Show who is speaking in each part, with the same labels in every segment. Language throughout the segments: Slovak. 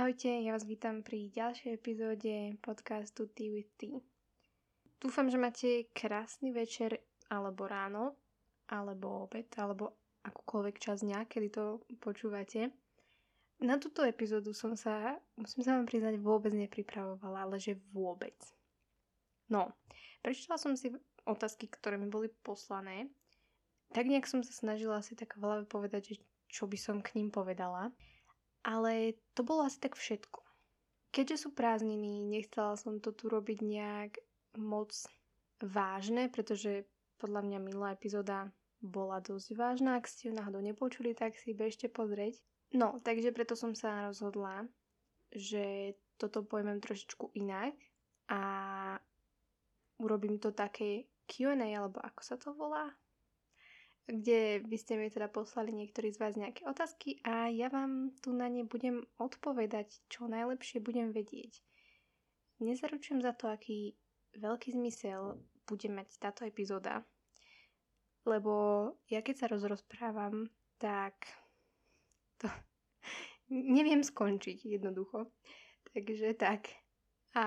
Speaker 1: Ahojte, ja vás vítam pri ďalšej epizóde podcastu Tea with Tea. Dúfam, že máte krásny večer alebo ráno, alebo obed, alebo akúkoľvek čas dňa, kedy to počúvate. Na túto epizódu som sa, musím sa vám priznať, vôbec nepripravovala, ale že vôbec. No, prečítala som si otázky, ktoré mi boli poslané. Tak nejak som sa snažila si tak veľa povedať, že čo by som k ním povedala. Ale to bolo asi tak všetko. Keďže sú prázdniny, nechcela som to tu robiť nejak moc vážne, pretože podľa mňa minulá epizóda bola dosť vážna. Ak ste ju náhodou nepočuli, tak si bežte pozrieť. No, takže preto som sa rozhodla, že toto pojmem trošičku inak a urobím to také Q&A, alebo ako sa to volá? Kde by ste mi teda poslali niektorí z vás nejaké otázky a ja vám tu na ne budem odpovedať, čo najlepšie budem vedieť. Nezaručujem za to, aký veľký zmysel bude mať táto epizóda, lebo ja keď sa rozrozprávam, tak to neviem skončiť jednoducho. Takže tak. A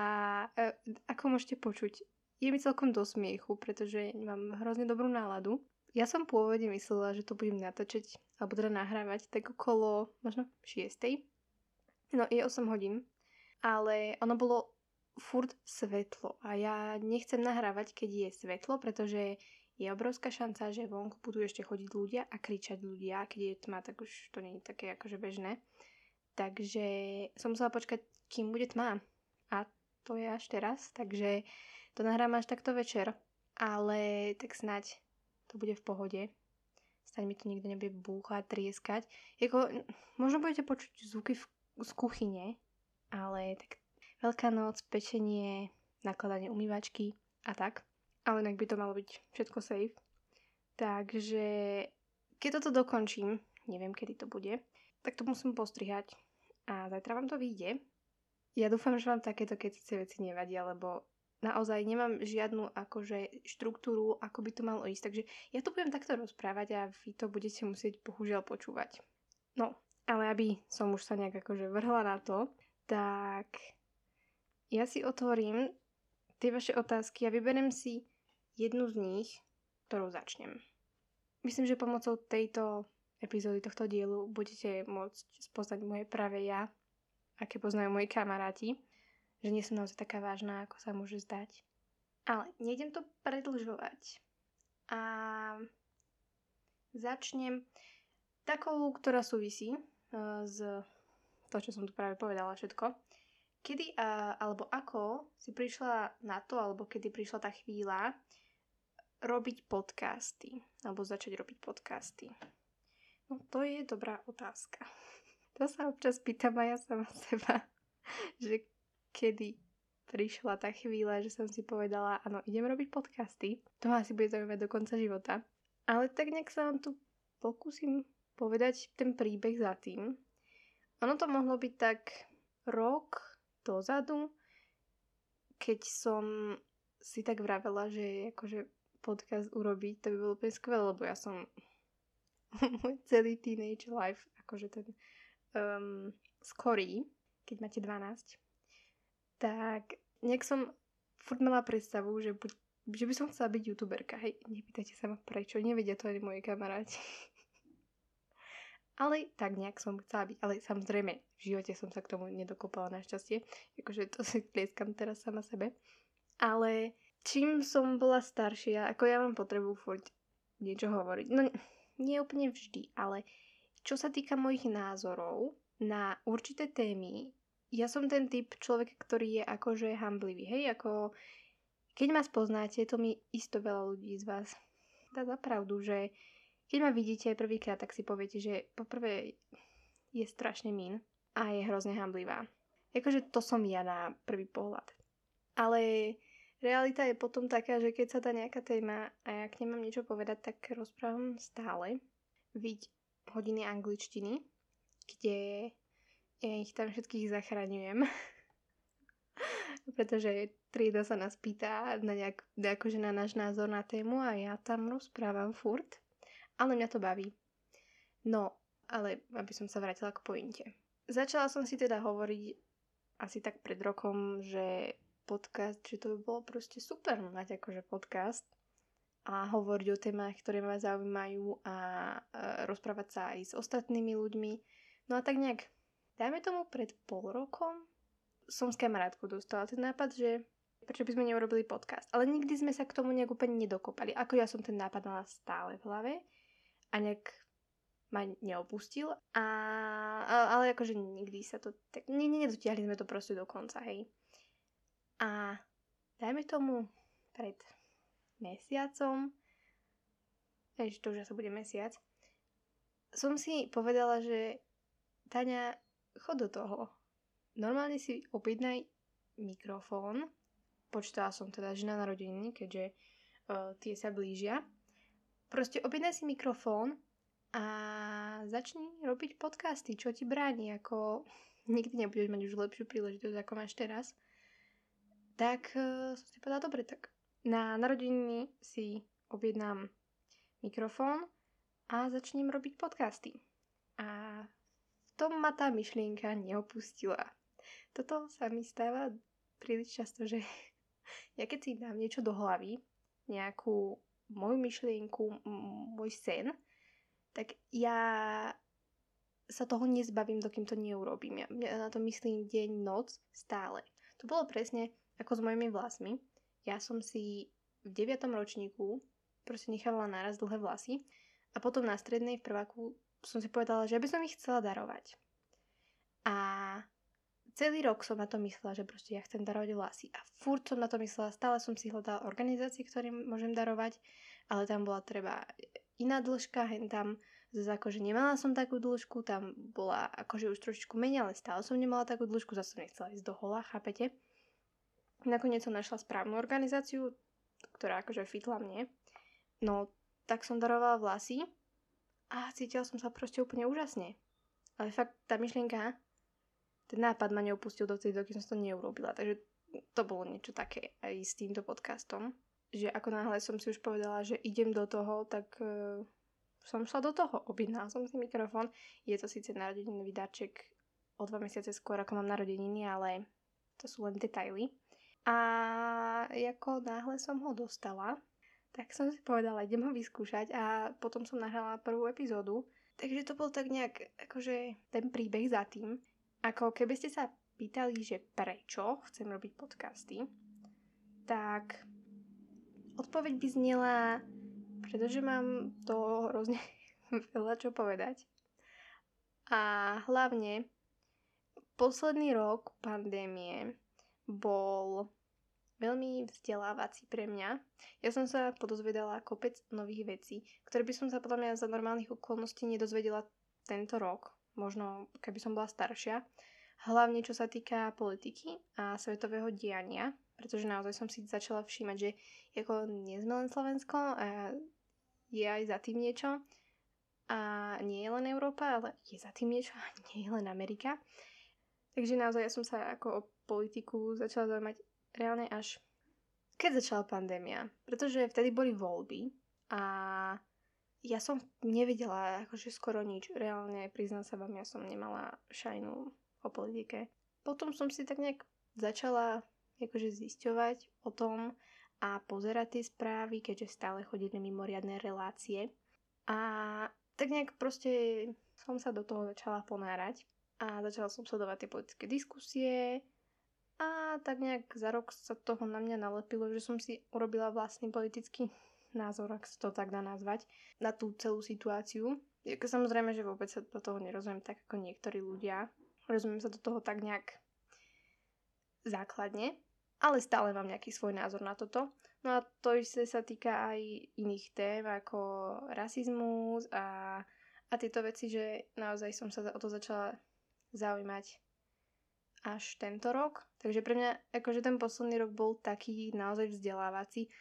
Speaker 1: e, ako môžete počuť, je mi celkom do smiechu, pretože mám hrozne dobrú náladu ja som pôvodne myslela, že to budem natáčať, alebo teda nahrávať tak okolo možno 6. No je 8 hodín, ale ono bolo furt svetlo a ja nechcem nahrávať, keď je svetlo, pretože je obrovská šanca, že vonku budú ešte chodiť ľudia a kričať ľudia. Keď je tma, tak už to nie je také akože bežné. Takže som musela počkať, kým bude tma. A to je až teraz, takže to nahrám až takto večer. Ale tak snať to bude v pohode. Staň mi to nikto nebude búchať, trieskať. Jako, možno budete počuť zvuky v, z kuchyne, ale tak Veľká noc, pečenie, nakladanie umývačky a tak. Ale inak by to malo byť všetko safe. Takže keď toto dokončím, neviem kedy to bude, tak to musím postrihať a zajtra vám to vyjde. Ja dúfam, že vám takéto kecice veci nevadia, lebo naozaj nemám žiadnu akože štruktúru, ako by to malo ísť. Takže ja to budem takto rozprávať a vy to budete musieť bohužiaľ počúvať. No, ale aby som už sa nejak akože vrhla na to, tak ja si otvorím tie vaše otázky a vyberiem si jednu z nich, ktorou začnem. Myslím, že pomocou tejto epizódy tohto dielu budete môcť spoznať moje práve ja, aké poznajú moji kamaráti že nie som naozaj taká vážna, ako sa môže zdať. Ale nejdem to predlžovať. A začnem takou, ktorá súvisí uh, s to, čo som tu práve povedala všetko. Kedy uh, alebo ako si prišla na to, alebo kedy prišla tá chvíľa robiť podcasty, alebo začať robiť podcasty? No to je dobrá otázka. To sa občas pýtam aj ja sama seba, že kedy prišla tá chvíľa, že som si povedala, áno, idem robiť podcasty. To asi bude zaujímať do konca života. Ale tak nejak sa vám tu pokúsim povedať ten príbeh za tým. Ono to mohlo byť tak rok dozadu, keď som si tak vravela, že akože podcast urobiť, to by bolo úplne skvelé, lebo ja som môj celý teenage life, akože ten um, skorý, keď máte 12, tak nejak som furt mala predstavu, že, buď, že by som chcela byť youtuberka. Hej, nepýtajte sa ma prečo, nevedia to ani moji kamaráti. ale tak nejak som chcela byť. Ale samozrejme, v živote som sa k tomu nedokopala našťastie. Akože to si tlieskam teraz sama sebe. Ale čím som bola staršia, ako ja mám potrebu furt niečo hovoriť. No nie úplne vždy, ale čo sa týka mojich názorov na určité témy, ja som ten typ človek, ktorý je akože hamblivý, hej, ako keď ma spoznáte, to mi isto veľa ľudí z vás dá za pravdu, že keď ma vidíte prvýkrát, tak si poviete, že poprvé je strašne mín a je hrozne hamblivá. Akože to som ja na prvý pohľad. Ale realita je potom taká, že keď sa dá nejaká téma a ja k nemám niečo povedať, tak rozprávam stále. Vidť hodiny angličtiny, kde ja ich tam všetkých zachraňujem. Pretože trieda sa nás pýta na nejak, akože na náš názor na tému a ja tam rozprávam furt. Ale mňa to baví. No, ale aby som sa vrátila k pointe. začala som si teda hovoriť asi tak pred rokom, že podcast, že to by bolo proste super mať akože podcast a hovoriť o témach, ktoré ma zaujímajú a rozprávať sa aj s ostatnými ľuďmi. No a tak nejak, dajme tomu pred pol rokom, som s kamarátkou dostala ten nápad, že prečo by sme neurobili podcast. Ale nikdy sme sa k tomu nejak úplne nedokopali. Ako ja som ten nápad mala stále v hlave a nejak ma neopustil. A, ale akože nikdy sa to... Tak, nie, nie, nedotiahli sme to proste do konca, hej. A dajme tomu pred mesiacom, Ešte to už sa bude mesiac, som si povedala, že Taňa, chod do toho normálne si objednaj mikrofón. Počítala som teda, že na narodeniny, keďže uh, tie sa blížia. Proste objednaj si mikrofón a začni robiť podcasty, čo ti bráni, ako nikdy nebudeš mať už lepšiu príležitosť, ako máš teraz. Tak uh, som si povedala, dobre, tak na narodeniny si objednám mikrofón a začnem robiť podcasty. A v tom ma tá myšlienka neopustila toto sa mi stáva príliš často, že ja keď si dám niečo do hlavy, nejakú moju myšlienku, môj sen, tak ja sa toho nezbavím, dokým to neurobím. Ja, ja na to myslím deň, noc, stále. To bolo presne ako s mojimi vlasmi. Ja som si v 9. ročníku proste nechávala naraz dlhé vlasy a potom na strednej v prváku som si povedala, že by som ich chcela darovať. A celý rok som na to myslela, že proste ja chcem darovať vlasy. A furt som na to myslela, stále som si hľadala organizácie, ktorým môžem darovať, ale tam bola treba iná dĺžka, hen tam zase akože nemala som takú dĺžku, tam bola akože už trošičku menej, ale stále som nemala takú dĺžku, zase som nechcela ísť do hola, chápete? Nakoniec som našla správnu organizáciu, ktorá akože fitla mne. No, tak som darovala vlasy a cítila som sa proste úplne úžasne. Ale fakt tá myšlienka ten nápad ma neopustil do tej doky som to neurobila. Takže to bolo niečo také aj s týmto podcastom. Že ako náhle som si už povedala, že idem do toho, tak uh, som šla do toho. Objednala som si mikrofón. Je to síce narodeninový darček o dva mesiace skôr, ako mám narodeniny, ale to sú len detaily. A ako náhle som ho dostala, tak som si povedala, idem ho vyskúšať a potom som nahrala prvú epizódu. Takže to bol tak nejak akože ten príbeh za tým, ako keby ste sa pýtali, že prečo chcem robiť podcasty, tak odpoveď by znela, pretože mám to hrozne veľa čo povedať. A hlavne posledný rok pandémie bol veľmi vzdelávací pre mňa. Ja som sa podozvedala kopec nových vecí, ktoré by som sa podľa mňa za normálnych okolností nedozvedela tento rok možno keby som bola staršia. Hlavne čo sa týka politiky a svetového diania, pretože naozaj som si začala všímať, že ako nie sme len Slovensko, a je aj za tým niečo. A nie je len Európa, ale je za tým niečo a nie je len Amerika. Takže naozaj ja som sa ako o politiku začala zaujímať reálne až keď začala pandémia. Pretože vtedy boli voľby a ja som nevedela akože skoro nič. Reálne, priznám sa vám, ja som nemala šajnu o politike. Potom som si tak nejak začala akože zisťovať o tom a pozerať tie správy, keďže stále chodili mimoriadné relácie. A tak nejak proste som sa do toho začala ponárať a začala som sledovať tie politické diskusie a tak nejak za rok sa toho na mňa nalepilo, že som si urobila vlastný politický názor, ak sa to tak dá nazvať, na tú celú situáciu. Samozrejme, že vôbec sa do toho nerozumiem tak ako niektorí ľudia. Rozumiem sa do toho tak nejak základne, ale stále mám nejaký svoj názor na toto. No a to isté sa týka aj iných tém ako rasizmus a, a tieto veci, že naozaj som sa o to začala zaujímať až tento rok. Takže pre mňa akože ten posledný rok bol taký naozaj vzdelávací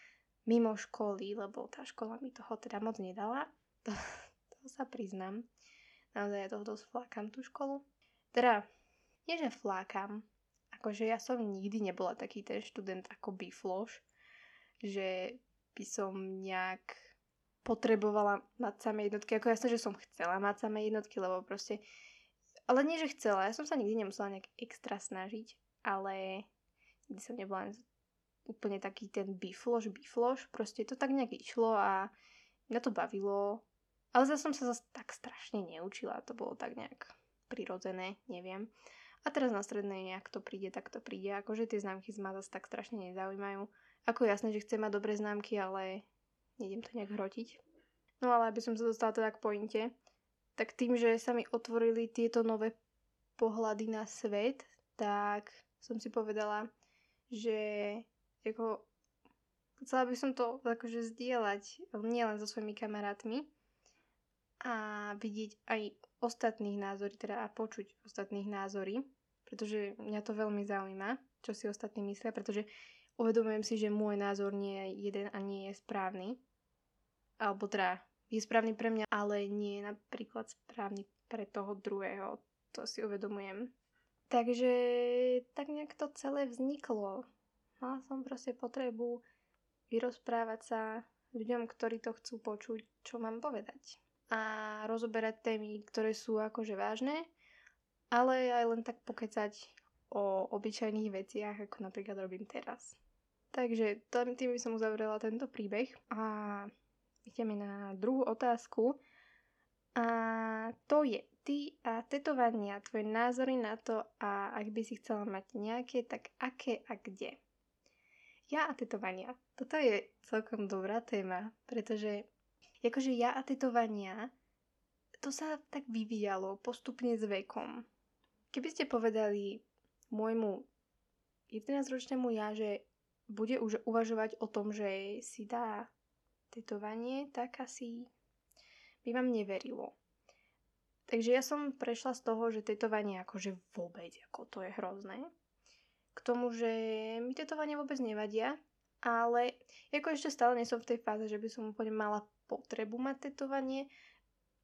Speaker 1: mimo školy, lebo tá škola mi toho teda moc nedala. To, to sa priznám. Naozaj ja toho dosť flákam tú školu. Teda, nie že flákam, akože ja som nikdy nebola taký ten študent ako bifloš, že by som nejak potrebovala mať samé jednotky. Ako jasne, že som chcela mať samé jednotky, lebo proste ale nie, že chcela, ja som sa nikdy nemusela nejak extra snažiť, ale nikdy som nebola úplne taký ten bifloš, bifloš, proste to tak nejak išlo a mňa to bavilo, ale zase som sa zase tak strašne neučila, to bolo tak nejak prirodzené, neviem. A teraz na strednej nejak to príde, tak to príde, akože tie známky ma zase tak strašne nezaujímajú. Ako jasné, že chcem mať dobré známky, ale nejdem to nejak hrotiť. No ale aby som sa dostala teda k pointe, tak tým, že sa mi otvorili tieto nové pohľady na svet, tak som si povedala, že ako, chcela by som to akože zdieľať nielen so svojimi kamarátmi a vidieť aj ostatných názory, teda a počuť ostatných názory, pretože mňa to veľmi zaujíma, čo si ostatní myslia, pretože uvedomujem si, že môj názor nie je jeden a nie je správny. Alebo teda je správny pre mňa, ale nie je napríklad správny pre toho druhého. To si uvedomujem. Takže tak nejak to celé vzniklo. Mala som proste potrebu vyrozprávať sa ľuďom, ktorí to chcú počuť, čo mám povedať. A rozoberať témy, ktoré sú akože vážne, ale aj len tak pokecať o obyčajných veciach, ako napríklad robím teraz. Takže tým by som uzavrela tento príbeh a ideme na druhú otázku. A to je, ty a tetovania, tvoje názory na to a ak by si chcela mať nejaké, tak aké a kde? Ja a tetovania. Toto je celkom dobrá téma, pretože akože ja a tetovania, to sa tak vyvíjalo postupne s vekom. Keby ste povedali môjmu 11-ročnému ja, že bude už uvažovať o tom, že si dá tetovanie, tak asi by vám neverilo. Takže ja som prešla z toho, že tetovanie akože vôbec, ako to je hrozné. K tomu, že mi tetovanie vôbec nevadia, ale ako ešte stále nie som v tej fáze, že by som úplne mala potrebu mať tetovanie.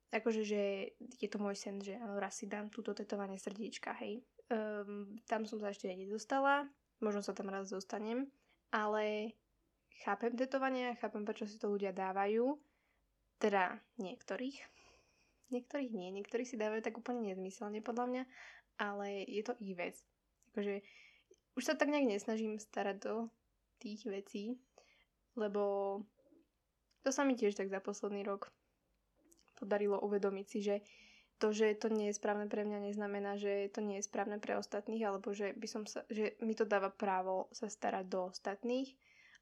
Speaker 1: Akože, že je to môj sen, že áno, raz si dám túto tetovanie srdíčka, hej. Um, tam som sa ešte nedostala, možno sa tam raz dostanem, ale chápem tetovania, chápem, prečo si to ľudia dávajú. Teda niektorých. Niektorých nie, niektorí si dávajú tak úplne nezmyselne podľa mňa, ale je to ich vec. Akože už sa tak nejak nesnažím starať do tých vecí, lebo to sa mi tiež tak za posledný rok podarilo uvedomiť si, že to, že to nie je správne pre mňa, neznamená, že to nie je správne pre ostatných, alebo že, by som sa, že mi to dáva právo sa starať do ostatných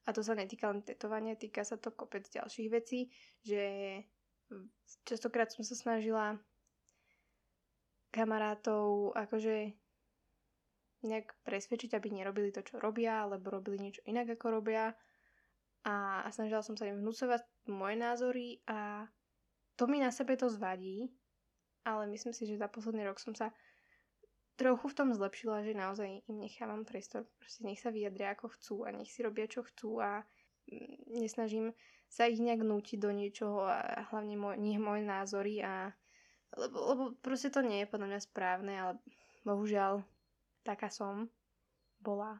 Speaker 1: a to sa netýka len tetovania, týka sa to kopec ďalších vecí, že častokrát som sa snažila kamarátov akože nejak presvedčiť, aby nerobili to, čo robia, alebo robili niečo inak, ako robia. A, a snažila som sa im vnúcovať moje názory a to mi na sebe to zvadí, ale myslím si, že za posledný rok som sa trochu v tom zlepšila, že naozaj im nechávam priestor, proste nech sa vyjadria ako chcú a nech si robia čo chcú a mm, nesnažím sa ich nejak nútiť do niečoho a hlavne môj, nech moje názory a lebo, lebo proste to nie je podľa mňa správne, ale bohužiaľ taká som bola.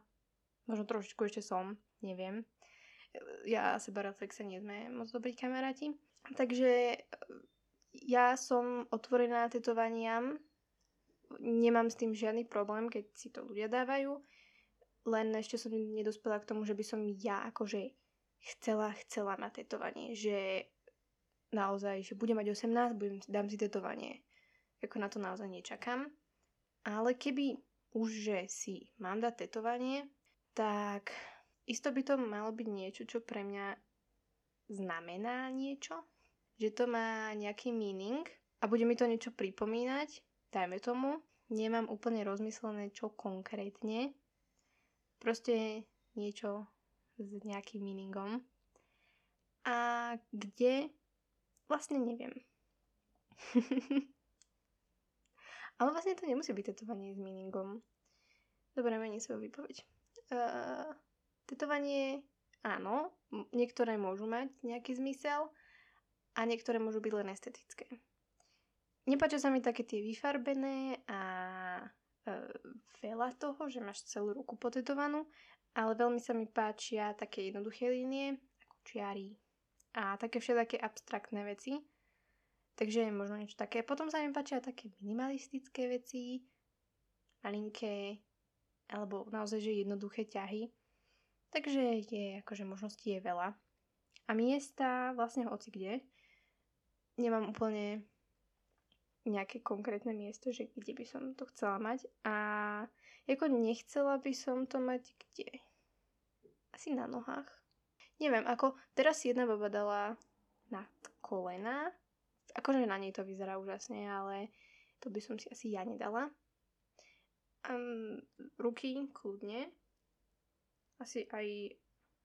Speaker 1: Možno trošičku ešte som, neviem. Ja a sebareflexa nie sme moc dobrí kamaráti. Takže ja som otvorená tetovaniam, nemám s tým žiadny problém, keď si to ľudia dávajú, len ešte som nedospela k tomu, že by som ja akože chcela, chcela na tetovanie, že naozaj, že budem mať 18, budem, dám si tetovanie. Ako na to naozaj nečakám. Ale keby už, že si mám dať tetovanie, tak isto by to malo byť niečo, čo pre mňa znamená niečo. Že to má nejaký meaning a bude mi to niečo pripomínať dajme tomu, nemám úplne rozmyslené, čo konkrétne. Proste niečo s nejakým meaningom. A kde? Vlastne neviem. Ale vlastne to nemusí byť tetovanie s meaningom. Dobre, mením svoju výpoveď. Uh, tetovanie, áno, niektoré môžu mať nejaký zmysel a niektoré môžu byť len estetické. Nepáčia sa mi také tie vyfarbené a e, veľa toho, že máš celú ruku potetovanú, ale veľmi sa mi páčia také jednoduché línie, ako čiary a také všetké abstraktné veci. Takže možno niečo také. Potom sa mi páčia také minimalistické veci, malinké, alebo naozaj, že jednoduché ťahy. Takže je, akože možností je veľa. A miesta vlastne hoci kde. Nemám úplne nejaké konkrétne miesto, že kde by som to chcela mať. A ako nechcela by som to mať kde? Asi na nohách. Neviem, ako teraz jedna baba dala na kolena akože na nej to vyzerá úžasne, ale to by som si asi ja nedala. Um, ruky kľudne. Asi aj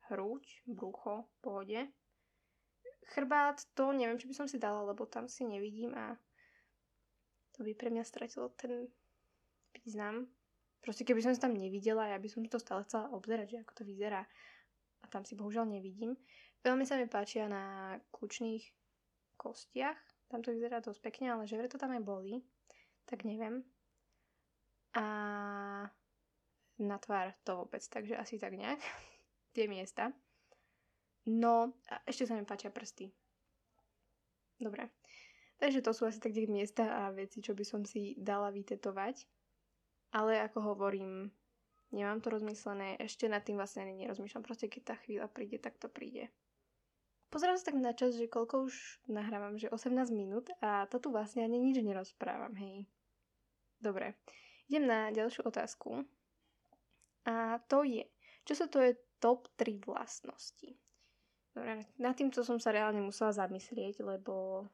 Speaker 1: hruď, brucho, pohode. Chrbát to neviem, či by som si dala, lebo tam si nevidím a to by pre mňa stratilo ten význam. Proste keby som sa tam nevidela, ja by som to stále chcela obzerať, že ako to vyzerá. A tam si bohužiaľ nevidím. Veľmi sa mi páčia na kľúčných kostiach, tam to vyzerá dosť pekne, ale že to tam aj boli, tak neviem. A na tvár to vôbec, takže asi tak nejak. Tie miesta. No, a ešte sa mi páčia prsty. Dobre. Takže to sú asi tak tie miesta a veci, čo by som si dala vytetovať. Ale ako hovorím, nemám to rozmyslené, ešte nad tým vlastne ani nerozmýšľam. Proste keď tá chvíľa príde, tak to príde. Pozerám sa tak na čas, že koľko už nahrávam, že 18 minút a to tu vlastne ani nič nerozprávam, hej. Dobre, idem na ďalšiu otázku. A to je, čo sa to je top 3 vlastnosti? Dobre, nad týmto som sa reálne musela zamyslieť, lebo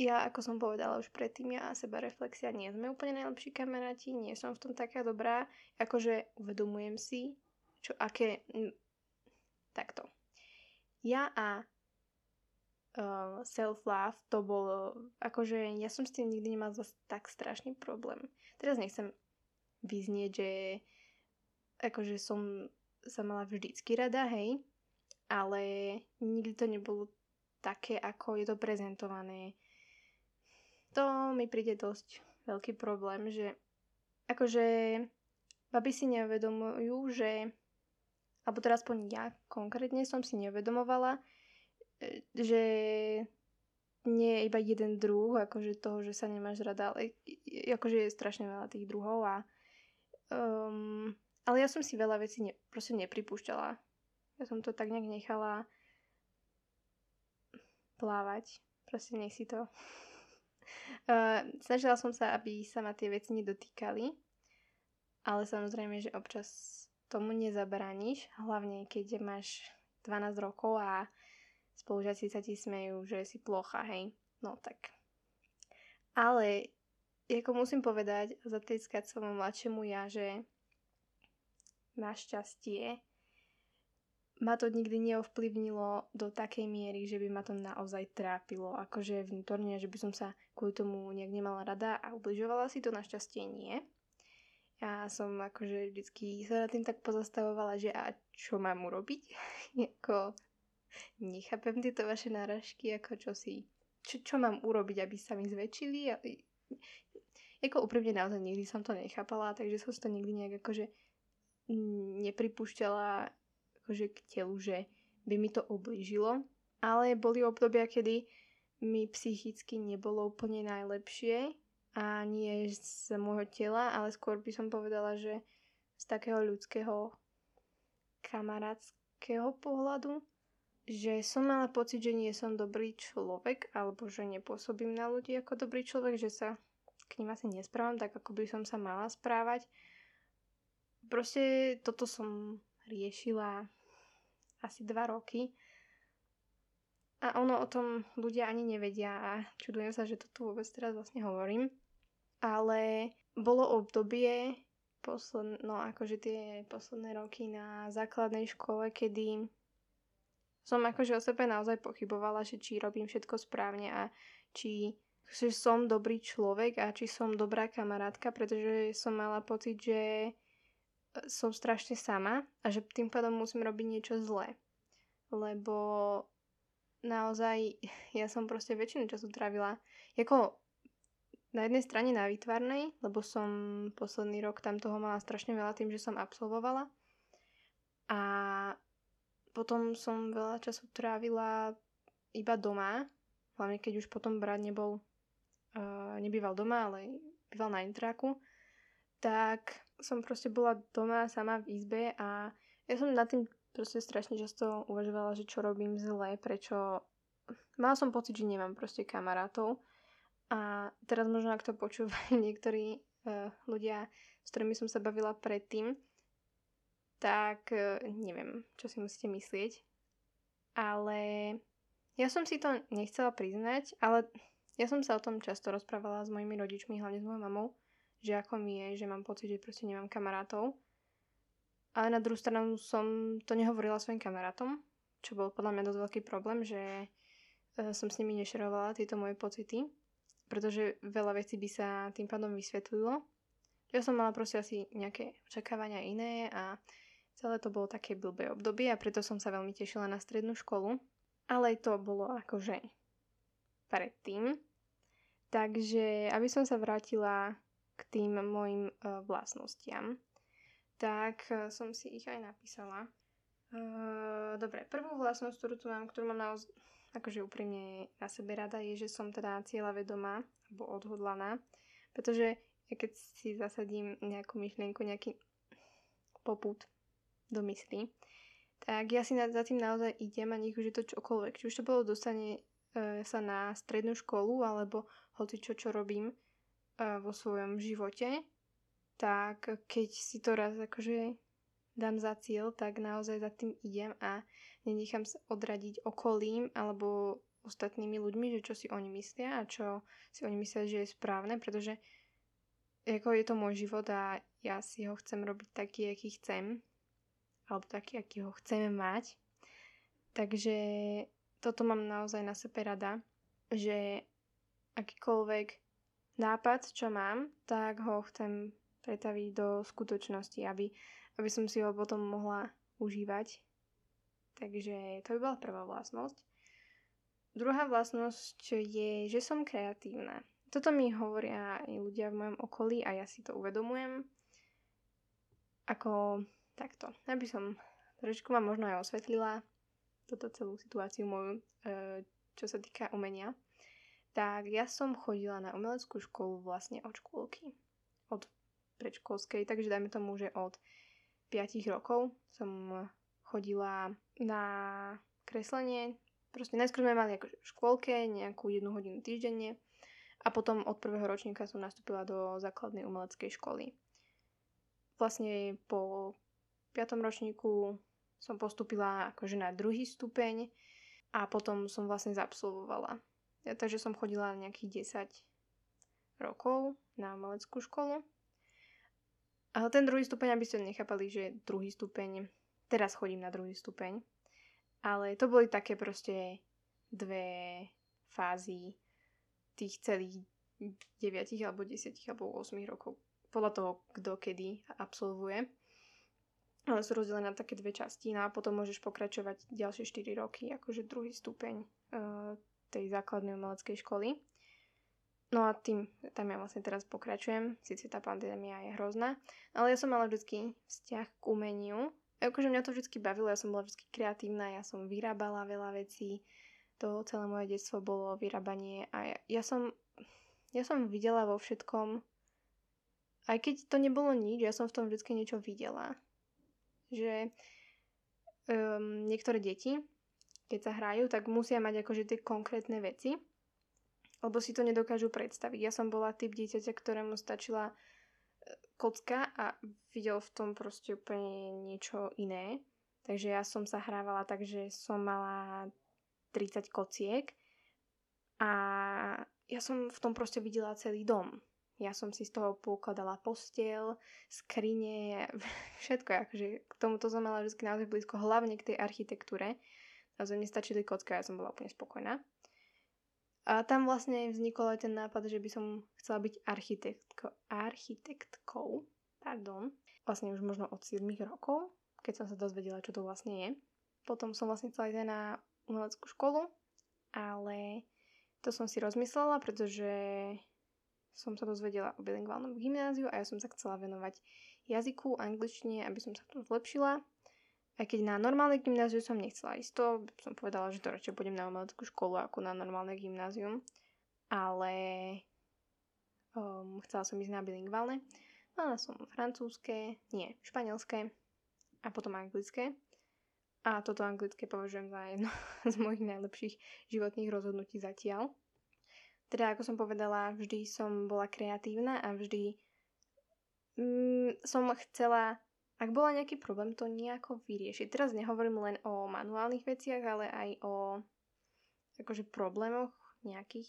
Speaker 1: ja, ako som povedala už predtým, ja a seba reflexia nie sme úplne najlepší kamaráti, nie som v tom taká dobrá, akože uvedomujem si, čo aké... Takto. Ja a uh, self-love, to bolo, akože ja som s tým nikdy nemal zase tak strašný problém. Teraz nechcem vyznieť, že akože som sa mala vždycky rada, hej, ale nikdy to nebolo také, ako je to prezentované. To mi príde dosť veľký problém, že akože baby si neuvedomujú, že alebo teraz aspoň ja konkrétne som si neuvedomovala, E, že nie je iba jeden druh, akože toho, že sa nemáš rada, ale akože je strašne veľa tých druhov a um, ale ja som si veľa vecí ne, proste nepripúšťala. Ja som to tak nejak nechala plávať. Proste nech si to. Uh, snažila som sa, aby sa ma tie veci nedotýkali, ale samozrejme, že občas tomu nezabrániš, hlavne keď máš 12 rokov a spolužiaci sa ti smejú, že si plocha, hej. No tak. Ale, ako musím povedať, zatýskať sa mladšiemu ja, že našťastie ma to nikdy neovplyvnilo do takej miery, že by ma to naozaj trápilo, akože vnútorne, že by som sa kvôli tomu nejak nemala rada a ubližovala si to, našťastie nie. Ja som akože vždycky sa nad tým tak pozastavovala, že a čo mám urobiť? ako nechápem tieto vaše náražky, ako čo si, čo, čo mám urobiť, aby sa mi zväčšili. Ako úprimne naozaj nikdy som to nechápala, takže som to nikdy nejak akože nepripúšťala akože k telu, že by mi to ublížilo. Ale boli obdobia, kedy mi psychicky nebolo úplne najlepšie a nie z môjho tela, ale skôr by som povedala, že z takého ľudského kamarátskeho pohľadu že som mala pocit, že nie som dobrý človek, alebo že nepôsobím na ľudí ako dobrý človek, že sa k ním asi nesprávam tak, ako by som sa mala správať. Proste toto som riešila asi dva roky. A ono o tom ľudia ani nevedia a čudujem sa, že to tu vôbec teraz vlastne hovorím. Ale bolo obdobie, posled, no akože tie posledné roky na základnej škole, kedy som akože o sebe naozaj pochybovala, že či robím všetko správne a či že som dobrý človek a či som dobrá kamarátka, pretože som mala pocit, že som strašne sama a že tým pádom musím robiť niečo zlé. Lebo naozaj ja som proste väčšinu času trávila ako na jednej strane na výtvarnej, lebo som posledný rok tam toho mala strašne veľa tým, že som absolvovala. A potom som veľa času trávila iba doma, hlavne keď už potom brat nebol uh, nebýval doma, ale býval na intraku, tak som proste bola doma sama v izbe a ja som nad tým proste strašne často uvažovala, že čo robím zle, prečo... Mala som pocit, že nemám proste kamarátov a teraz možno, ak to počúvajú niektorí uh, ľudia, s ktorými som sa bavila predtým, tak uh, neviem, čo si musíte myslieť. Ale ja som si to nechcela priznať, ale ja som sa o tom často rozprávala s mojimi rodičmi, hlavne s mojou mamou, že ako mi je, že mám pocit, že proste nemám kamarátov. Ale na druhú stranu som to nehovorila svojim kamarátom, čo bol podľa mňa dosť veľký problém, že uh, som s nimi nešerovala tieto moje pocity, pretože veľa vecí by sa tým pádom vysvetlilo. Ja som mala proste asi nejaké očakávania iné a celé to bolo také blbé obdobie a preto som sa veľmi tešila na strednú školu. Ale to bolo akože predtým. Takže, aby som sa vrátila k tým mojim uh, vlastnostiam, tak uh, som si ich aj napísala. Uh, dobre, prvú vlastnosť, ktorú tu mám, ktorú mám naozaj akože úprimne na sebe rada, je, že som teda vedomá alebo odhodlaná, pretože ja keď si zasadím nejakú myšlienku, nejaký poput do mysli, tak ja si za tým naozaj idem a nech už je to čokoľvek. Či už to bolo dostane e, sa na strednú školu alebo hoci čo, čo robím e, vo svojom živote, tak keď si to raz akože dám za cieľ, tak naozaj za tým idem a nenechám sa odradiť okolím alebo ostatnými ľuďmi, že čo si oni myslia a čo si oni myslia, že je správne, pretože ako je to môj život a ja si ho chcem robiť taký, aký chcem alebo taký, aký ho chceme mať. Takže toto mám naozaj na sebe rada, že akýkoľvek nápad, čo mám, tak ho chcem pretaviť do skutočnosti, aby, aby som si ho potom mohla užívať. Takže to by bola prvá vlastnosť. Druhá vlastnosť je, že som kreatívna. Toto mi hovoria aj ľudia v mojom okolí a ja si to uvedomujem. Ako takto, aby som trošku vám možno aj osvetlila toto celú situáciu moju, e, čo sa týka umenia, tak ja som chodila na umeleckú školu vlastne od škôlky, od predškolskej, takže dajme tomu, že od 5 rokov som chodila na kreslenie. Proste najskôr sme mali ako v škôlke nejakú jednu hodinu týždenne a potom od prvého ročníka som nastúpila do základnej umeleckej školy. Vlastne po 5. ročníku som postupila akože na druhý stupeň a potom som vlastne zabsolvovala. Ja, takže som chodila nejakých 10 rokov na umeleckú školu. A ten druhý stupeň, aby ste nechápali, že druhý stupeň, teraz chodím na druhý stupeň, ale to boli také proste dve fázy tých celých 9 alebo 10 alebo 8 rokov. Podľa toho, kto kedy absolvuje ale sú rozdelené na také dve časti. No a potom môžeš pokračovať ďalšie 4 roky, akože druhý stupeň uh, tej základnej umeleckej školy. No a tým, tam ja vlastne teraz pokračujem, síce tá pandémia je hrozná, ale ja som mala vždy vzťah k umeniu. Akože mňa to vždy bavilo, ja som bola vždy kreatívna, ja som vyrábala veľa vecí, to celé moje detstvo bolo vyrábanie a ja, ja som ja som videla vo všetkom, aj keď to nebolo nič, ja som v tom vždy niečo videla že um, niektoré deti, keď sa hrajú, tak musia mať akože tie konkrétne veci, lebo si to nedokážu predstaviť. Ja som bola typ dieťaťa, ktorému stačila e, kocka a videl v tom proste úplne niečo iné. Takže ja som sa hrávala tak, že som mala 30 kociek a ja som v tom proste videla celý dom. Ja som si z toho poukladala postel, skrine, všetko. Akože k tomuto som mala vždy naozaj blízko, hlavne k tej architektúre. Naozaj mi stačili kocka, ja som bola úplne spokojná. A tam vlastne vznikol aj ten nápad, že by som chcela byť architektko, architektkou. Pardon. Vlastne už možno od 7 rokov, keď som sa dozvedela, čo to vlastne je. Potom som vlastne chcela ísť na umeleckú školu, ale to som si rozmyslela, pretože som sa dozvedela o bilingválnom gymnáziu a ja som sa chcela venovať jazyku, angličtine, aby som sa v tom zlepšila. Aj keď na normálne gymnáziu som nechcela ísť to, som povedala, že to radšej budem na umeleckú školu ako na normálne gymnázium. Ale Um, chcela som ísť na bilingválne. Mala som francúzske, nie, španielské a potom anglické. A toto anglické považujem za jedno z mojich najlepších životných rozhodnutí zatiaľ. Teda ako som povedala, vždy som bola kreatívna a vždy mm, som chcela, ak bola nejaký problém, to nejako vyriešiť. Teraz nehovorím len o manuálnych veciach, ale aj o akože problémoch nejakých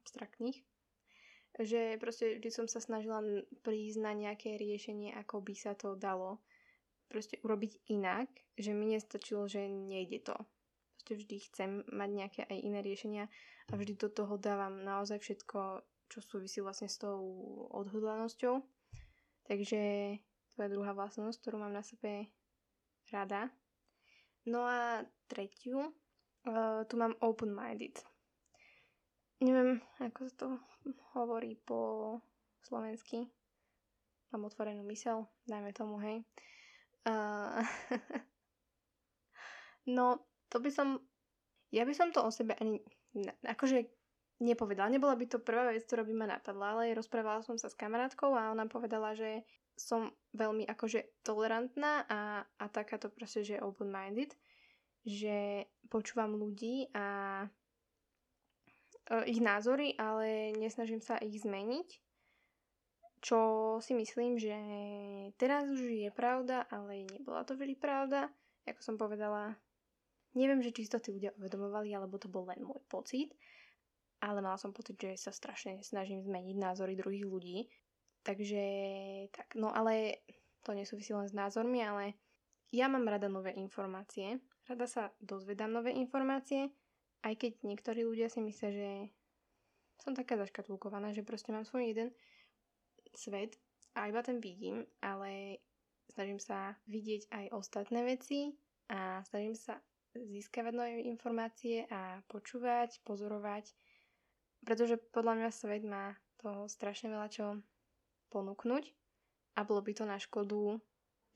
Speaker 1: abstraktných že proste vždy som sa snažila prísť na nejaké riešenie, ako by sa to dalo proste urobiť inak, že mi nestačilo, že nejde to. Proste vždy chcem mať nejaké aj iné riešenia a vždy do toho dávam naozaj všetko, čo súvisí vlastne s tou odhodlanosťou. Takže to je druhá vlastnosť, ktorú mám na sebe rada. No a tretiu, uh, tu mám open-minded. Neviem, ako sa to hovorí po slovensky. Mám otvorenú mysel, dajme tomu, hej. Uh, no, to by som... Ja by som to o sebe ani... Akože nepovedala. Nebola by to prvá vec, ktorá by ma napadla, ale rozprávala som sa s kamarátkou a ona povedala, že som veľmi akože tolerantná a, a takáto proste, že open-minded, že počúvam ľudí a E, ich názory, ale nesnažím sa ich zmeniť. Čo si myslím, že teraz už je pravda, ale nebola to veľmi pravda. Ako som povedala, neviem, že či to tí ľudia uvedomovali, alebo to bol len môj pocit, ale mala som pocit, že sa strašne snažím zmeniť názory druhých ľudí. Takže tak, no ale to nesúvisí len s názormi, ale ja mám rada nové informácie. Rada sa dozvedám nové informácie aj keď niektorí ľudia si myslia, že som taká zaškatulkovaná, že proste mám svoj jeden svet a iba ten vidím, ale snažím sa vidieť aj ostatné veci a snažím sa získavať nové informácie a počúvať, pozorovať, pretože podľa mňa svet má toho strašne veľa čo ponúknuť a bolo by to na škodu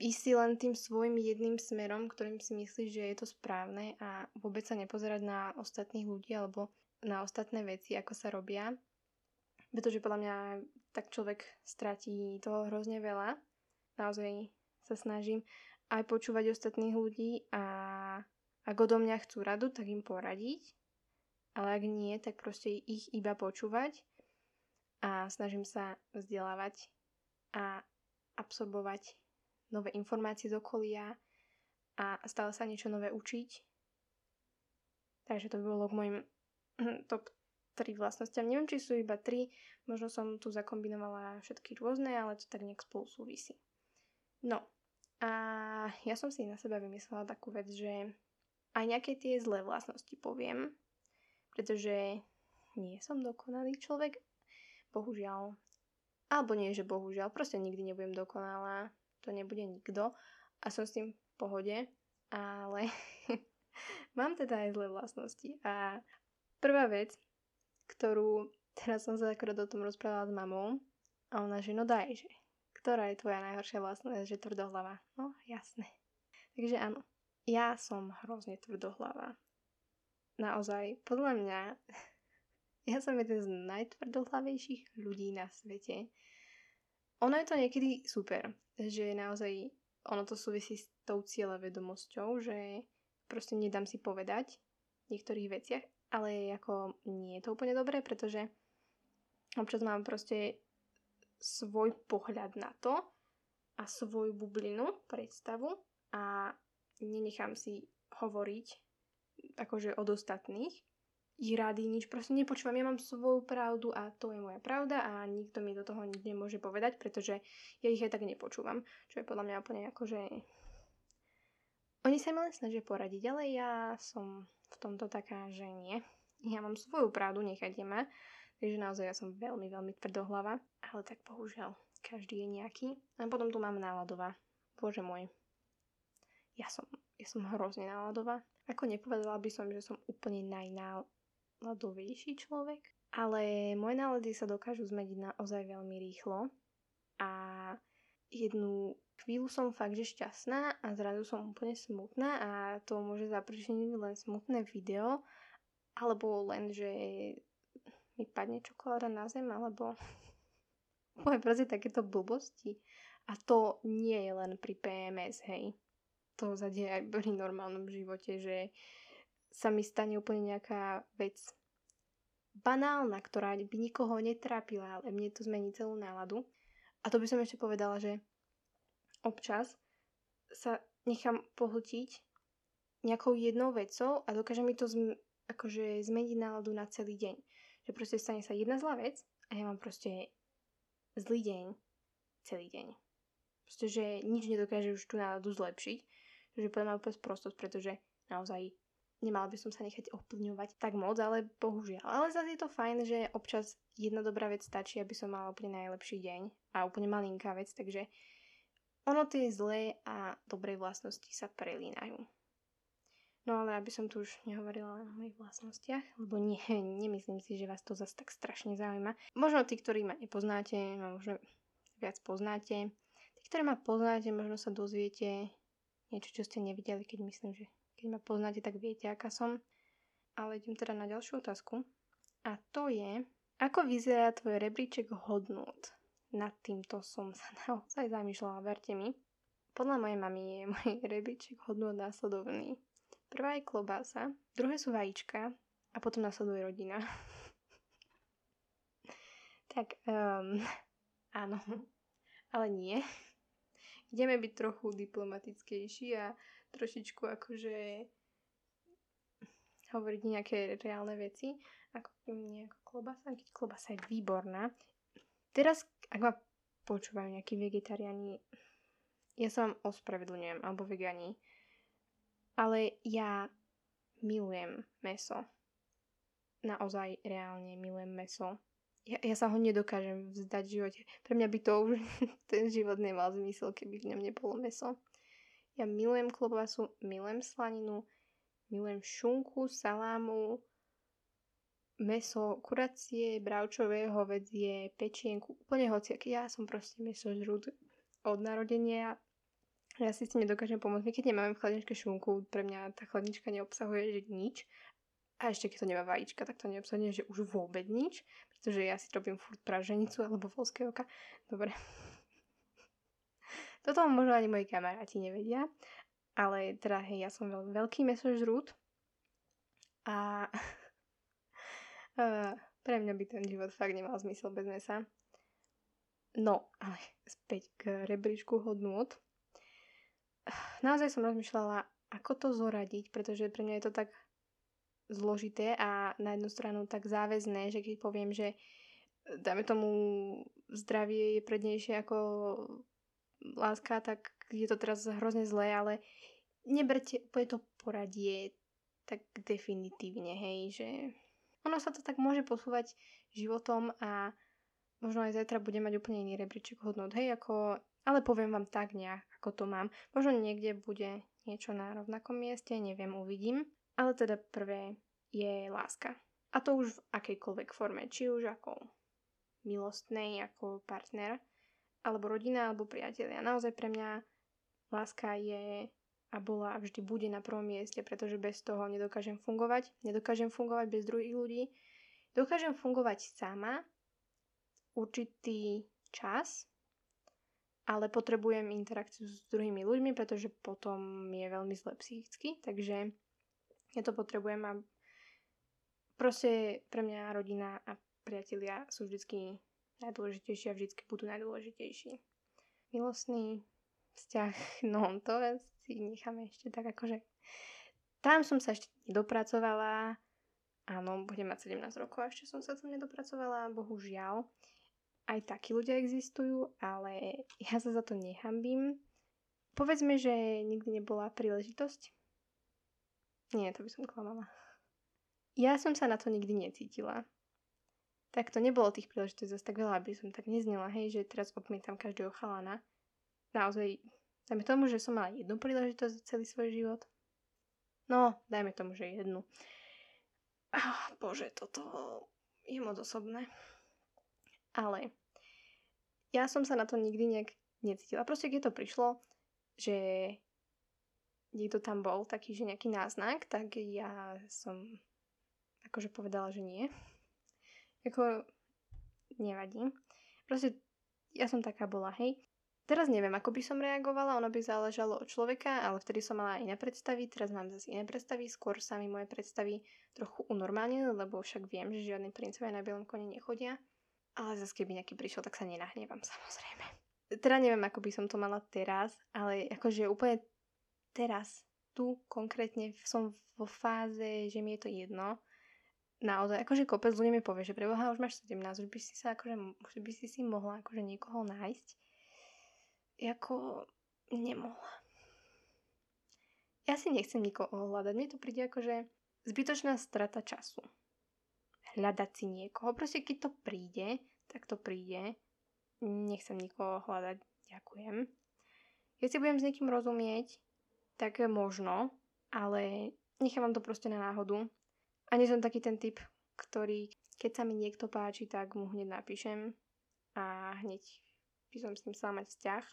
Speaker 1: ísť si len tým svojim jedným smerom, ktorým si myslíš, že je to správne a vôbec sa nepozerať na ostatných ľudí alebo na ostatné veci, ako sa robia. Pretože podľa mňa tak človek stratí toho hrozne veľa. Naozaj sa snažím aj počúvať ostatných ľudí a ak odo mňa chcú radu, tak im poradiť. Ale ak nie, tak proste ich iba počúvať a snažím sa vzdelávať a absorbovať nové informácie z okolia a stále sa niečo nové učiť. Takže to by bolo k mojim top 3 vlastnostiam. Neviem, či sú iba 3, možno som tu zakombinovala všetky rôzne, ale to tak nejak spolu súvisí. No, a ja som si na seba vymyslela takú vec, že aj nejaké tie zlé vlastnosti poviem, pretože nie som dokonalý človek, bohužiaľ. Alebo nie, že bohužiaľ, proste nikdy nebudem dokonalá to nebude nikto a som s tým v pohode, ale mám teda aj zlé vlastnosti a prvá vec, ktorú teraz som sa akorát o tom rozprávala s mamou a ona, že no daj, že ktorá je tvoja najhoršia vlastnosť, že tvrdohlava. No, jasné. Takže áno, ja som hrozne tvrdohlava. Naozaj, podľa mňa, ja som jeden z najtvrdohlavejších ľudí na svete. Ono je to niekedy super, že naozaj ono to súvisí s tou cieľavedomosťou, že proste nedám si povedať v niektorých veciach, ale ako nie je to úplne dobré, pretože občas mám proste svoj pohľad na to a svoju bublinu, predstavu a nenechám si hovoriť akože od ostatných ich rady, nič proste nepočúvam. Ja mám svoju pravdu a to je moja pravda a nikto mi do toho nič nemôže povedať, pretože ja ich aj tak nepočúvam. Čo je podľa mňa úplne ako, že... Oni sa mi len snažia poradiť, ale ja som v tomto taká, že nie. Ja mám svoju pravdu, nechajte ma. Takže naozaj ja som veľmi, veľmi tvrdohlava. Ale tak bohužiaľ, každý je nejaký. A potom tu mám náladová. Bože môj. Ja som, ja som hrozne náladová. Ako nepovedala by som, že som úplne najnál ľadovejší človek, ale moje nálady sa dokážu zmeniť naozaj veľmi rýchlo a jednu chvíľu som fakt, že šťastná a zrazu som úplne smutná a to môže zapričiniť len smutné video alebo len, že mi padne čokoláda na zem, alebo moje proste takéto blbosti. A to nie je len pri PMS, hej. To sa deje aj pri normálnom živote, že sa mi stane úplne nejaká vec banálna, ktorá by nikoho netrápila, ale mne to zmení celú náladu. A to by som ešte povedala, že občas sa nechám pohltiť nejakou jednou vecou a dokáže mi to zm- akože zmeniť náladu na celý deň. Že proste stane sa jedna zlá vec a ja mám proste zlý deň celý deň. Proste, že nič nedokáže už tú náladu zlepšiť. Že podľa mňa úplne sprostosť, pretože naozaj nemala by som sa nechať ovplyvňovať tak moc, ale bohužiaľ. Ale zase je to fajn, že občas jedna dobrá vec stačí, aby som mala úplne najlepší deň a úplne malinká vec, takže ono tie zlé a dobré vlastnosti sa prelínajú. No ale aby som tu už nehovorila o mojich vlastnostiach, lebo nie, nemyslím si, že vás to zase tak strašne zaujíma. Možno tí, ktorí ma nepoznáte, ma možno viac poznáte. Tí, ktorí ma poznáte, možno sa dozviete niečo, čo ste nevideli, keď myslím, že keď ma poznáte, tak viete, aká som. Ale idem teda na ďalšiu otázku. A to je, ako vyzerá tvoj rebríček hodnôt? nad týmto som sa naozaj zamýšľala, verte mi. Podľa mojej mamy je môj rebríček hodnot následovný. Prvá je klobása, druhé sú vajíčka a potom následuje rodina. tak, um, áno, ale nie. Ideme byť trochu diplomatickejší a trošičku akože hovoriť nejaké reálne veci, ako nejaká klobasa, keď klobasa je výborná. Teraz, ak ma počúvajú nejakí vegetariáni, ja sa vám ospravedlňujem, alebo vegani, ale ja milujem meso. Naozaj reálne milujem meso. Ja, ja sa ho nedokážem vzdať v živote. Pre mňa by to už ten život nemal zmysel, keby v ňom nebolo meso. Ja milujem klobasu, milujem slaninu, milujem šunku, salámu, meso kuracie, bravčové, hovedzie, pečienku, úplne hociaké. Ja som proste meso žrúd od narodenia. Ja si s tým nedokážem pomôcť. My keď nemáme v chladničke šunku, pre mňa tá chladnička neobsahuje že nič. A ešte keď to nemá vajíčka, tak to neobsahuje že už vôbec nič. Pretože ja si robím furt praženicu alebo volské oka. Dobre. Toto možno ani moji kamaráti nevedia. Ale teda hej, ja som veľ, veľký mesožrút. A Uh, pre mňa by ten život fakt nemal zmysel bez mesa. No, ale späť k rebríčku hodnôt. Naozaj som rozmýšľala, ako to zoradiť, pretože pre mňa je to tak zložité a na jednu stranu tak záväzné, že keď poviem, že dáme tomu zdravie je prednejšie ako láska, tak je to teraz hrozne zlé, ale neberte úplne to poradie tak definitívne, hej, že ono sa to tak môže posúvať životom a možno aj zajtra budem mať úplne iný rebríček hodnot, hej, ako, ale poviem vám tak nejak, ako to mám. Možno niekde bude niečo na rovnakom mieste, neviem, uvidím. Ale teda prvé je láska. A to už v akejkoľvek forme, či už ako milostnej, ako partner, alebo rodina, alebo priatelia. Naozaj pre mňa láska je a bola a vždy bude na prvom mieste, pretože bez toho nedokážem fungovať. Nedokážem fungovať bez druhých ľudí. Dokážem fungovať sama určitý čas, ale potrebujem interakciu s druhými ľuďmi, pretože potom je veľmi zle psychicky, takže ja to potrebujem a proste pre mňa rodina a priatelia sú vždy najdôležitejší a vždy budú najdôležitejší. Milostný vzťah, no to si necháme ešte tak akože... Tam som sa ešte nedopracovala. Áno, budem mať 17 rokov a ešte som sa tam nedopracovala, bohužiaľ. Aj takí ľudia existujú, ale ja sa za to nehambím. Povedzme, že nikdy nebola príležitosť. Nie, to by som klamala. Ja som sa na to nikdy necítila. Tak to nebolo tých príležitostí zase tak veľa, aby som tak neznela, hej, že teraz odmietam každého chalana. Naozaj Dajme tomu, že som mala jednu príležitosť za celý svoj život. No, dajme tomu, že jednu. Oh, bože, toto je moc osobné. Ale ja som sa na to nikdy nejak necítila. Proste keď to prišlo, že niekto tam bol, taký, že nejaký náznak, tak ja som akože povedala, že nie. Ako, nevadí. Proste, ja som taká bola, hej. Teraz neviem, ako by som reagovala, ono by záležalo od človeka, ale vtedy som mala iné predstavy, teraz mám zase iné predstavy, skôr sa mi moje predstavy trochu unormálnili, lebo však viem, že žiadny princovia na bielom kone nechodia. Ale zase keby nejaký prišiel, tak sa nenahnevam samozrejme. Teda neviem, ako by som to mala teraz, ale akože úplne teraz, tu konkrétne som vo fáze, že mi je to jedno. Naozaj, akože kopec ľudí mi povie, že preboha, už máš 17, už by si sa akože, už by si si mohla akože niekoho nájsť ako nemohla. Ja si nechcem nikoho hľadať. Mne to príde ako, že zbytočná strata času. Hľadať si niekoho. Proste keď to príde, tak to príde. Nechcem nikoho hľadať. Ďakujem. Keď si budem s niekým rozumieť, tak možno, ale nechávam to proste na náhodu. A nie som taký ten typ, ktorý, keď sa mi niekto páči, tak mu hneď napíšem a hneď by som s ním chcela mať vzťah.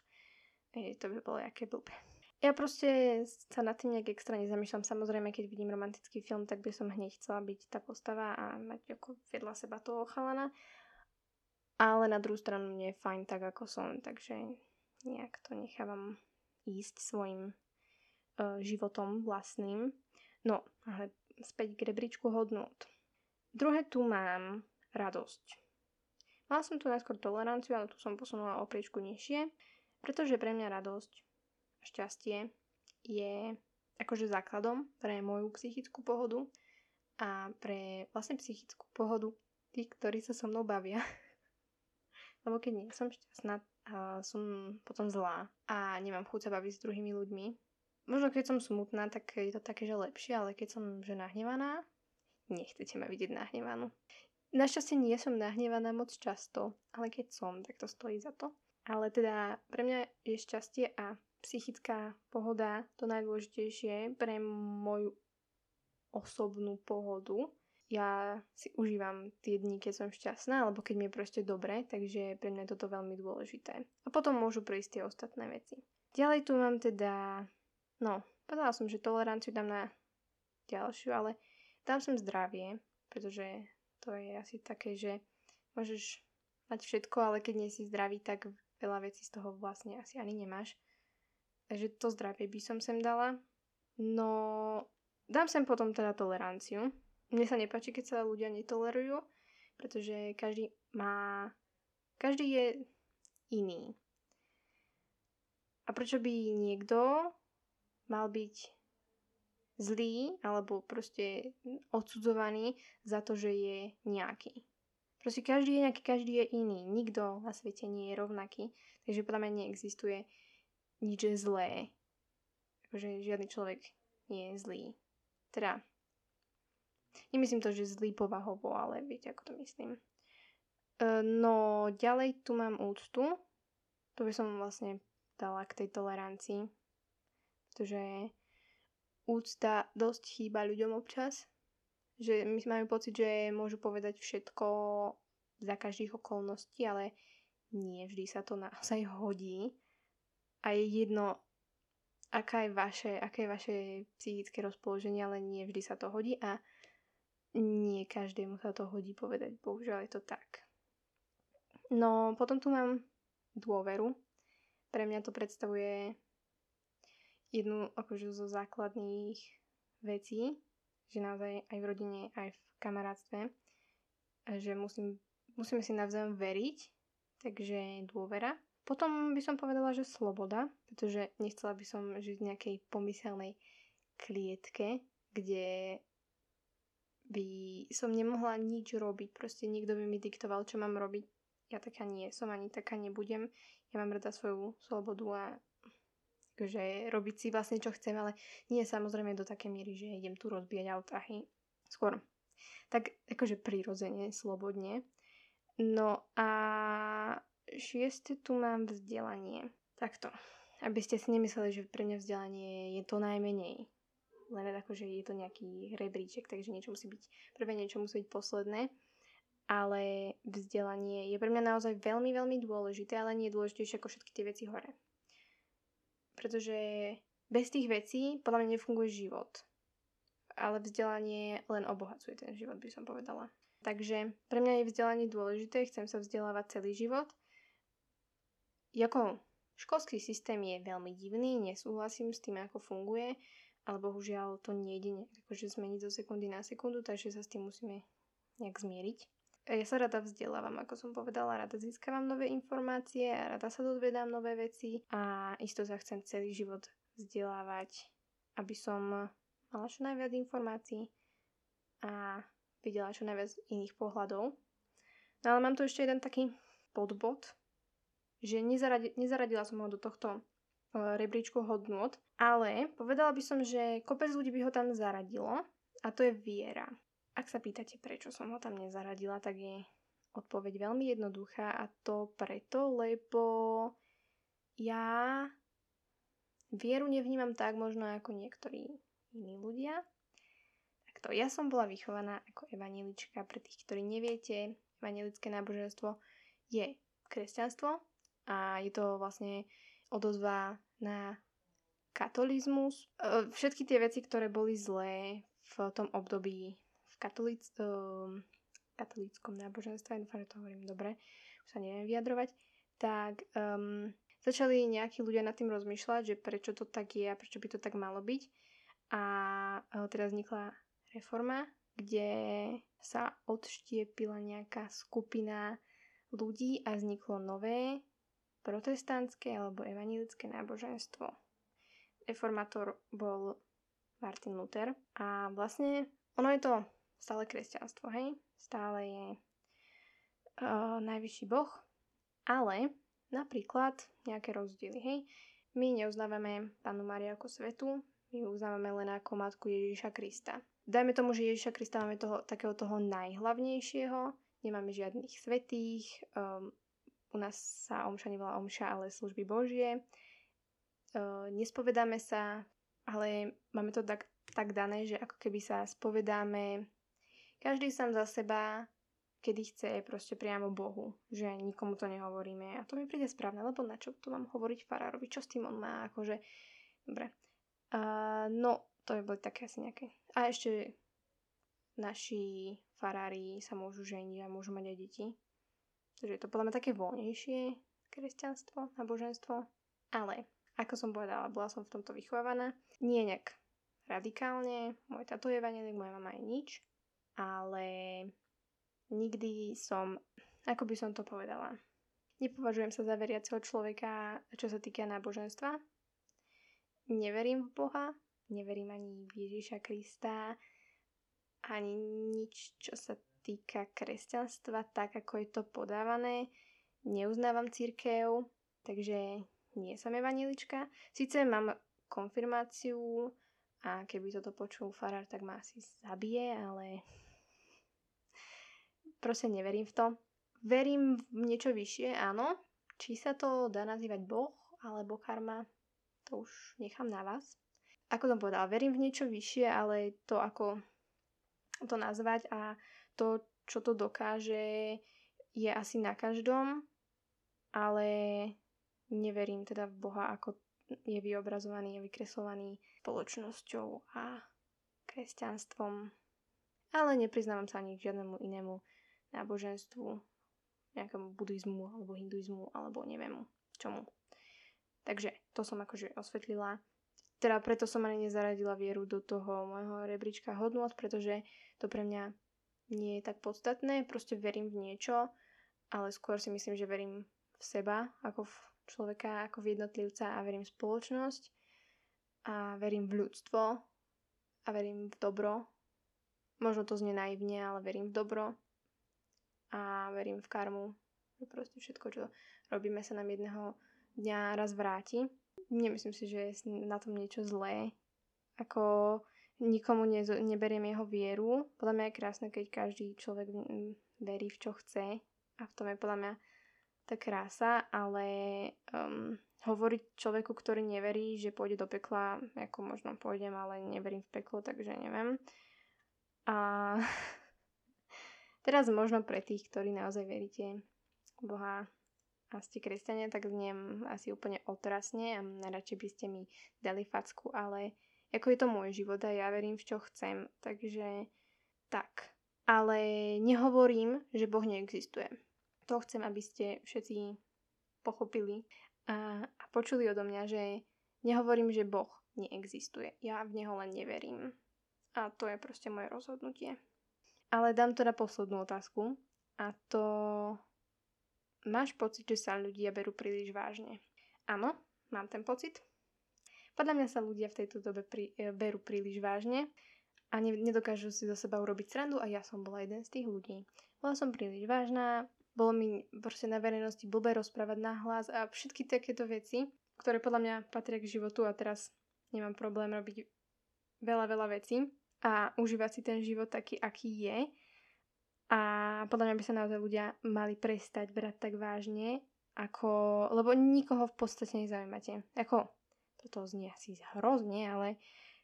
Speaker 1: Ej, to by bolo aké blbé. Ja proste sa nad tým nejak extra nezamýšľam. Samozrejme, keď vidím romantický film, tak by som hneď chcela byť tá postava a mať ako vedľa seba toho chalana. Ale na druhú stranu nie je fajn tak, ako som, takže nejak to nechávam ísť svojim životom vlastným. No, ale späť k rebríčku hodnot. Druhé tu mám radosť. Mala som tu najskôr toleranciu, ale tu som posunula o priečku nižšie. Pretože pre mňa radosť a šťastie je akože základom pre moju psychickú pohodu a pre vlastne psychickú pohodu tých, ktorí sa so mnou bavia. Lebo keď nie som šťastná, som potom zlá a nemám chuť sa baviť s druhými ľuďmi. Možno keď som smutná, tak je to také, že lepšie, ale keď som že nahnevaná, nechcete ma vidieť nahnevanú. Našťastie nie som nahnevaná moc často, ale keď som, tak to stojí za to. Ale teda pre mňa je šťastie a psychická pohoda to najdôležitejšie pre moju osobnú pohodu. Ja si užívam tie dni, keď som šťastná, alebo keď mi je proste dobre, takže pre mňa je toto veľmi dôležité. A potom môžu prísť tie ostatné veci. Ďalej tu mám teda, no, povedala som, že toleranciu dám na ďalšiu, ale dám som zdravie, pretože to je asi také, že môžeš mať všetko, ale keď nie si zdravý, tak veľa vecí z toho vlastne asi ani nemáš. Takže to zdravie by som sem dala. No, dám sem potom teda toleranciu. Mne sa nepáči, keď sa ľudia netolerujú, pretože každý má... Každý je iný. A prečo by niekto mal byť zlý alebo proste odsudzovaný za to, že je nejaký. Proste každý je nejaký, každý je iný. Nikto na svete nie je rovnaký. Takže podľa mňa neexistuje nič zlé. Akože žiadny človek nie je zlý. Teda, nemyslím to, že zlý povahovo, ale viete, ako to myslím. E, no, ďalej tu mám úctu. To by som vlastne dala k tej tolerancii. Pretože úcta dosť chýba ľuďom občas že my máme pocit, že môžu povedať všetko za každých okolností, ale nie vždy sa to naozaj hodí. A je jedno, aká je vaše, aké je vaše psychické rozpoloženie, ale nie vždy sa to hodí a nie každému sa to hodí povedať. Bohužiaľ je to tak. No, potom tu mám dôveru. Pre mňa to predstavuje jednu akože zo základných vecí, že naozaj aj v rodine, aj v kamarátstve, že musím, musíme si navzájom veriť, takže dôvera. Potom by som povedala, že sloboda, pretože nechcela by som žiť v nejakej pomyselnej klietke, kde by som nemohla nič robiť, proste nikto by mi diktoval, čo mám robiť. Ja taká nie som, ani taká nebudem. Ja mám rada svoju slobodu a že robiť si vlastne čo chcem, ale nie samozrejme do také miery, že idem tu rozbíjať autahy. Skôr tak akože prirodzene, slobodne. No a šieste tu mám vzdelanie. Takto. Aby ste si nemysleli, že pre mňa vzdelanie je to najmenej. Len akože je to nejaký rebríček, takže niečo musí byť prvé, niečo musí byť posledné. Ale vzdelanie je pre mňa naozaj veľmi, veľmi dôležité, ale nie je dôležitejšie ako všetky tie veci hore pretože bez tých vecí podľa mňa nefunguje život. Ale vzdelanie len obohacuje ten život, by som povedala. Takže pre mňa je vzdelanie dôležité, chcem sa vzdelávať celý život. Jako školský systém je veľmi divný, nesúhlasím s tým, ako funguje, ale bohužiaľ to nejde nejak akože zmeniť zo sekundy na sekundu, takže sa s tým musíme nejak zmieriť. Ja sa rada vzdelávam, ako som povedala, rada získavam nové informácie a rada sa dozvedám nové veci a isto sa chcem celý život vzdelávať, aby som mala čo najviac informácií a videla čo najviac iných pohľadov. No ale mám tu ešte jeden taký podbod, že nezaradi- nezaradila som ho do tohto uh, rebríčku hodnot, ale povedala by som, že kopec ľudí by ho tam zaradilo a to je viera. Ak sa pýtate, prečo som ho tam nezaradila, tak je odpoveď veľmi jednoduchá a to preto, lebo ja vieru nevnímam tak možno ako niektorí iní ľudia. Takto, ja som bola vychovaná ako evanilička. Pre tých, ktorí neviete, evanilické náboženstvo je kresťanstvo a je to vlastne odozva na katolizmus. E, všetky tie veci, ktoré boli zlé v tom období katolíc, um, katolíckom náboženstve, dúfam, že to hovorím dobre, už sa neviem vyjadrovať, tak um, začali nejakí ľudia nad tým rozmýšľať, že prečo to tak je a prečo by to tak malo byť. A teda vznikla reforma, kde sa odštiepila nejaká skupina ľudí a vzniklo nové protestantské alebo evanilické náboženstvo. Reformátor bol Martin Luther a vlastne ono je to stále kresťanstvo, hej? Stále je uh, najvyšší boh, ale napríklad nejaké rozdiely, hej? My neuznávame Panu Mariu ako svetu, my uznávame len ako matku Ježiša Krista. Dajme tomu, že Ježiša Krista máme toho, takého toho najhlavnejšieho, nemáme žiadnych svetých, um, u nás sa omša nevolá omša, ale služby Božie. Uh, nespovedáme sa, ale máme to tak, tak dané, že ako keby sa spovedáme každý sám za seba, kedy chce, proste priamo Bohu, že nikomu to nehovoríme. A to mi príde správne, lebo na čo to mám hovoriť farárovi, čo s tým on má, akože, dobre. Uh, no, to by boli také asi nejaké. A ešte naši farári sa môžu ženiť a môžu mať aj deti. Takže je to podľa mňa také voľnejšie kresťanstvo, náboženstvo. Ale, ako som povedala, bola som v tomto vychovávaná. Nie nejak radikálne. Môj tato je vanelik, moja mama je nič. Ale nikdy som, ako by som to povedala, nepovažujem sa za veriaceho človeka, čo sa týka náboženstva. Neverím v Boha, neverím ani v Ježiša Krista, ani nič, čo sa týka kresťanstva, tak ako je to podávané. Neuznávam církev, takže nie som evanilička. Sice mám konfirmáciu a keby toto počul farár, tak ma asi zabije, ale proste neverím v to. Verím v niečo vyššie, áno. Či sa to dá nazývať Boh alebo karma, to už nechám na vás ako som povedala, verím v niečo vyššie, ale to ako to nazvať a to, čo to dokáže, je asi na každom, ale neverím teda v Boha, ako je vyobrazovaný, je vykreslovaný spoločnosťou a kresťanstvom. Ale nepriznávam sa ani k žiadnemu inému náboženstvu, nejakému buddhizmu alebo hinduizmu alebo neviem čomu. Takže to som akože osvetlila teda preto som ani nezaradila vieru do toho môjho rebríčka hodnot, pretože to pre mňa nie je tak podstatné. Proste verím v niečo, ale skôr si myslím, že verím v seba, ako v človeka, ako v jednotlivca a verím v spoločnosť a verím v ľudstvo a verím v dobro. Možno to znie naivne, ale verím v dobro a verím v karmu. Proste všetko, čo robíme, sa nám jedného dňa raz vráti nemyslím si, že je na tom niečo zlé. Ako nikomu ne, neberiem jeho vieru. Podľa mňa je krásne, keď každý človek verí v čo chce. A v tom je podľa mňa tá krása, ale um, hovoriť človeku, ktorý neverí, že pôjde do pekla, ako možno pôjdem, ale neverím v peklo, takže neviem. A teraz možno pre tých, ktorí naozaj veríte Boha a ste kresťania, tak zniem asi úplne otrasne a najradšej by ste mi dali facku, ale ako je to môj život a ja verím v čo chcem, takže tak. Ale nehovorím, že Boh neexistuje. To chcem, aby ste všetci pochopili a, a počuli odo mňa, že nehovorím, že Boh neexistuje. Ja v Neho len neverím. A to je proste moje rozhodnutie. Ale dám teda poslednú otázku. A to... Máš pocit, že sa ľudia berú príliš vážne? Áno, mám ten pocit. Podľa mňa sa ľudia v tejto dobe pri, e, berú príliš vážne a ne, nedokážu si zo seba urobiť srandu a ja som bola jeden z tých ľudí. Bola som príliš vážna, bolo mi proste na verejnosti blbé rozprávať nahlas a všetky takéto veci, ktoré podľa mňa patria k životu a teraz nemám problém robiť veľa, veľa vecí a užívať si ten život taký, aký je. A podľa mňa by sa naozaj ľudia mali prestať brať tak vážne, ako, lebo nikoho v podstate nezaujímate. Ako, toto znie asi hrozne, ale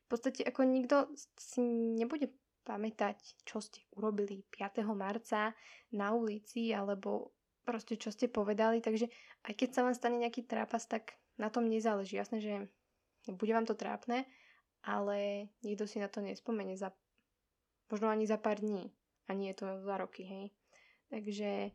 Speaker 1: v podstate ako nikto si nebude pamätať, čo ste urobili 5. marca na ulici, alebo proste čo ste povedali, takže aj keď sa vám stane nejaký trápas, tak na tom nezáleží. Jasné, že bude vám to trápne, ale nikto si na to nespomene za možno ani za pár dní. A nie je to za roky, hej. Takže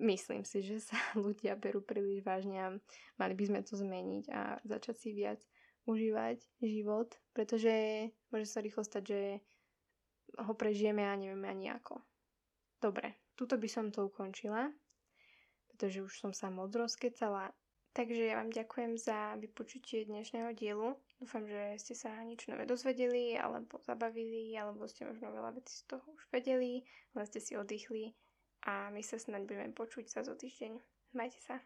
Speaker 1: myslím si, že sa ľudia berú príliš vážne a mali by sme to zmeniť a začať si viac užívať život, pretože môže sa rýchlo stať, že ho prežijeme a nevieme ani ako. Dobre, tuto by som to ukončila, pretože už som sa moc rozkecala Takže ja vám ďakujem za vypočutie dnešného dielu. Dúfam, že ste sa niečo nové dozvedeli, alebo zabavili, alebo ste možno veľa vecí z toho už vedeli, len ste si oddychli a my sa snáď budeme počuť sa zo týždeň. Majte sa.